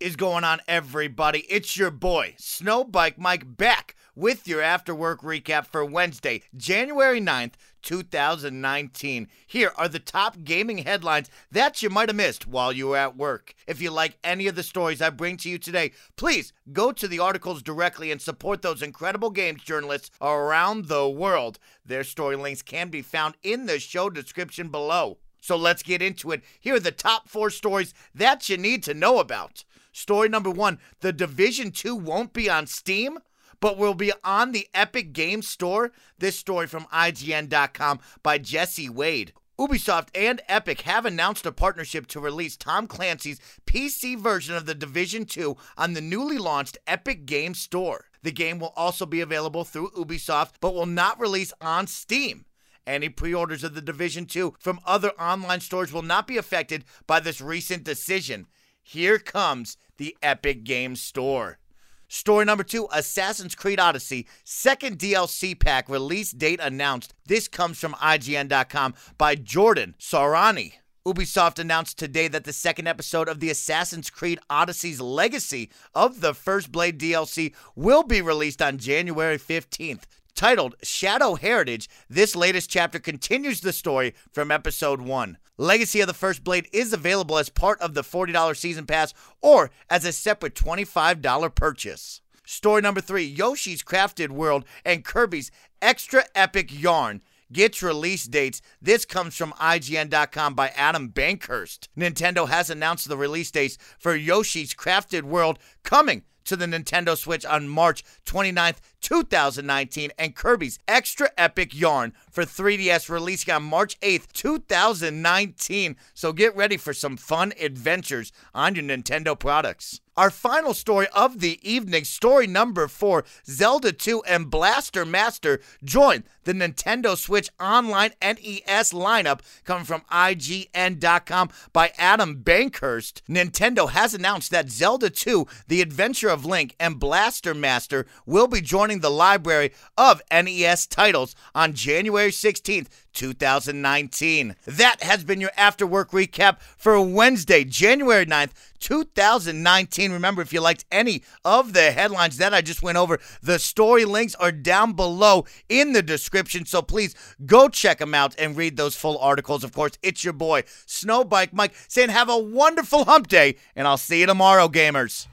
is going on, everybody? It's your boy, Snowbike Mike, back with your after work recap for Wednesday, January 9th, 2019. Here are the top gaming headlines that you might have missed while you were at work. If you like any of the stories I bring to you today, please go to the articles directly and support those incredible games journalists around the world. Their story links can be found in the show description below. So let's get into it. Here are the top four stories that you need to know about. Story number one The Division 2 won't be on Steam, but will be on the Epic Games Store. This story from IGN.com by Jesse Wade. Ubisoft and Epic have announced a partnership to release Tom Clancy's PC version of The Division 2 on the newly launched Epic Games Store. The game will also be available through Ubisoft, but will not release on Steam. Any pre orders of The Division 2 from other online stores will not be affected by this recent decision. Here comes the Epic Games Store. Story number two Assassin's Creed Odyssey, second DLC pack release date announced. This comes from IGN.com by Jordan Sirani. Ubisoft announced today that the second episode of the Assassin's Creed Odyssey's Legacy of the First Blade DLC will be released on January 15th. Titled Shadow Heritage, this latest chapter continues the story from episode 1. Legacy of the First Blade is available as part of the $40 season pass or as a separate $25 purchase. Story number 3 Yoshi's Crafted World and Kirby's Extra Epic Yarn gets release dates. This comes from IGN.com by Adam Bankhurst. Nintendo has announced the release dates for Yoshi's Crafted World coming to the Nintendo Switch on March 29th, 2019, and Kirby's Extra Epic Yarn for 3DS releasing on March 8th, 2019. So get ready for some fun adventures on your Nintendo products. Our final story of the evening, story number four Zelda 2 and Blaster Master join the Nintendo Switch Online NES lineup, coming from IGN.com by Adam Bankhurst. Nintendo has announced that Zelda 2, The Adventure of Link, and Blaster Master will be joining the library of NES titles on January 16th, 2019. That has been your after work recap for Wednesday, January 9th, 2019. Remember, if you liked any of the headlines that I just went over, the story links are down below in the description. So please go check them out and read those full articles. Of course, it's your boy, Snowbike Mike, saying have a wonderful hump day, and I'll see you tomorrow, gamers.